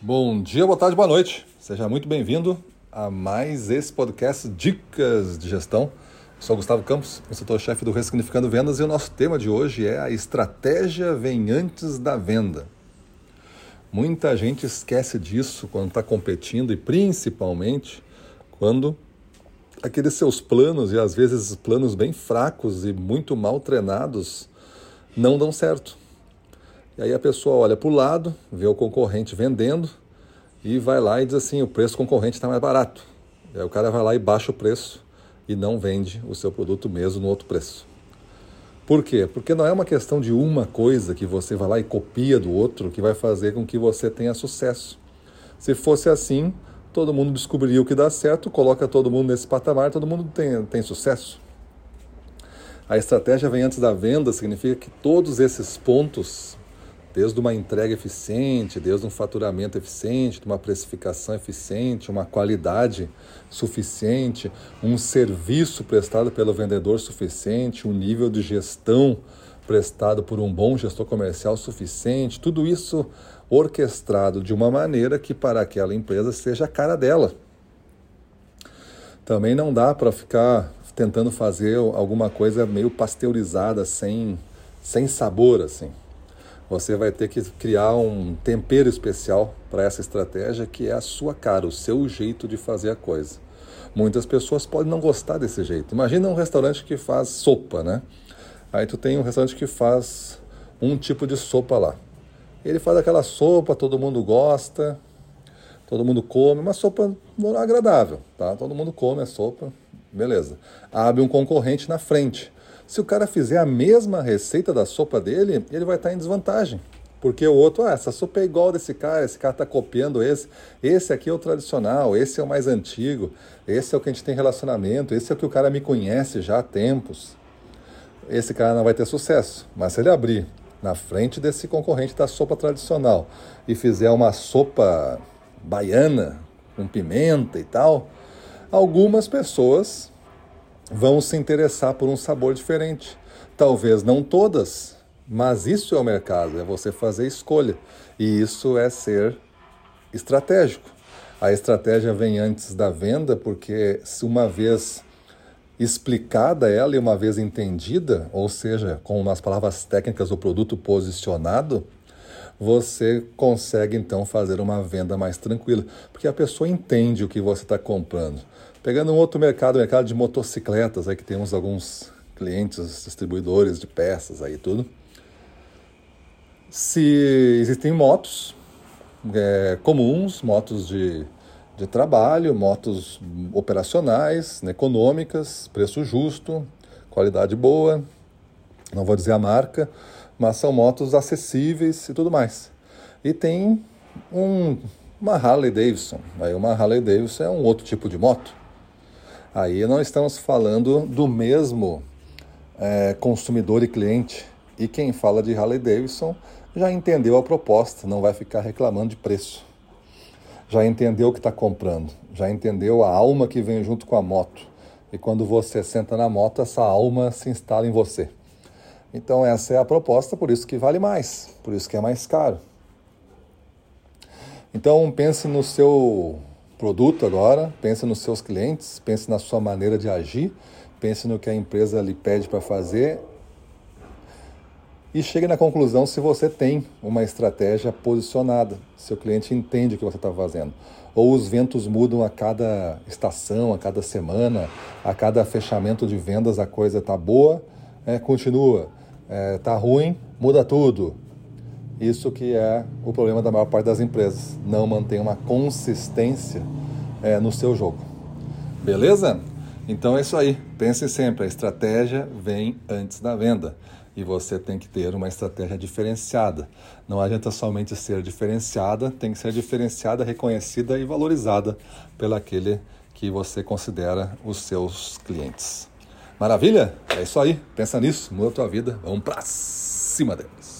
Bom dia, boa tarde, boa noite. Seja muito bem-vindo a mais esse podcast Dicas de Gestão. Sou Gustavo Campos, consultor-chefe do Ressignificando Vendas e o nosso tema de hoje é a estratégia vem antes da venda. Muita gente esquece disso quando está competindo e principalmente quando aqueles seus planos e às vezes planos bem fracos e muito mal treinados não dão certo. E aí a pessoa olha para o lado, vê o concorrente vendendo e vai lá e diz assim: o preço concorrente está mais barato. E aí o cara vai lá e baixa o preço e não vende o seu produto mesmo no outro preço. Por quê? Porque não é uma questão de uma coisa que você vai lá e copia do outro que vai fazer com que você tenha sucesso. Se fosse assim, todo mundo descobriria o que dá certo, coloca todo mundo nesse patamar, todo mundo tem, tem sucesso. A estratégia vem antes da venda significa que todos esses pontos desde uma entrega eficiente, desde um faturamento eficiente, uma precificação eficiente, uma qualidade suficiente, um serviço prestado pelo vendedor suficiente, um nível de gestão prestado por um bom gestor comercial suficiente, tudo isso orquestrado de uma maneira que para aquela empresa seja a cara dela. Também não dá para ficar tentando fazer alguma coisa meio pasteurizada, sem, sem sabor assim você vai ter que criar um tempero especial para essa estratégia que é a sua cara, o seu jeito de fazer a coisa. Muitas pessoas podem não gostar desse jeito. Imagina um restaurante que faz sopa, né? Aí tu tem um restaurante que faz um tipo de sopa lá. Ele faz aquela sopa, todo mundo gosta, todo mundo come, uma sopa agradável, tá? Todo mundo come a sopa, beleza. Abre um concorrente na frente. Se o cara fizer a mesma receita da sopa dele, ele vai estar em desvantagem. Porque o outro, ah, essa sopa é igual desse cara, esse cara está copiando esse. Esse aqui é o tradicional, esse é o mais antigo, esse é o que a gente tem relacionamento, esse é o que o cara me conhece já há tempos. Esse cara não vai ter sucesso. Mas se ele abrir na frente desse concorrente da sopa tradicional e fizer uma sopa baiana com pimenta e tal, algumas pessoas vão se interessar por um sabor diferente. Talvez não todas, mas isso é o mercado, é você fazer escolha. E isso é ser estratégico. A estratégia vem antes da venda, porque se uma vez explicada ela e uma vez entendida, ou seja, com umas palavras técnicas o produto posicionado, você consegue então fazer uma venda mais tranquila, porque a pessoa entende o que você está comprando. Pegando um outro mercado, mercado de motocicletas, aí que temos alguns clientes, distribuidores de peças aí tudo. Se existem motos é, comuns, motos de, de trabalho, motos operacionais, né, econômicas, preço justo, qualidade boa, não vou dizer a marca, mas são motos acessíveis e tudo mais. E tem um, uma Harley Davidson. Aí uma Harley Davidson é um outro tipo de moto. Aí não estamos falando do mesmo é, consumidor e cliente. E quem fala de Harley Davidson já entendeu a proposta, não vai ficar reclamando de preço. Já entendeu o que está comprando, já entendeu a alma que vem junto com a moto. E quando você senta na moto, essa alma se instala em você. Então essa é a proposta, por isso que vale mais, por isso que é mais caro. Então pense no seu produto agora, pense nos seus clientes, pense na sua maneira de agir, pense no que a empresa lhe pede para fazer e chegue na conclusão se você tem uma estratégia posicionada, se o cliente entende o que você está fazendo. Ou os ventos mudam a cada estação, a cada semana, a cada fechamento de vendas a coisa está boa, é, continua é, tá ruim, muda tudo. Isso que é o problema da maior parte das empresas, não mantém uma consistência é, no seu jogo. Beleza? Então é isso aí. Pense sempre, a estratégia vem antes da venda e você tem que ter uma estratégia diferenciada. Não adianta somente ser diferenciada, tem que ser diferenciada, reconhecida e valorizada pelaquele que você considera os seus clientes. Maravilha? É isso aí. Pensa nisso, muda a tua vida. Vamos pra cima deles.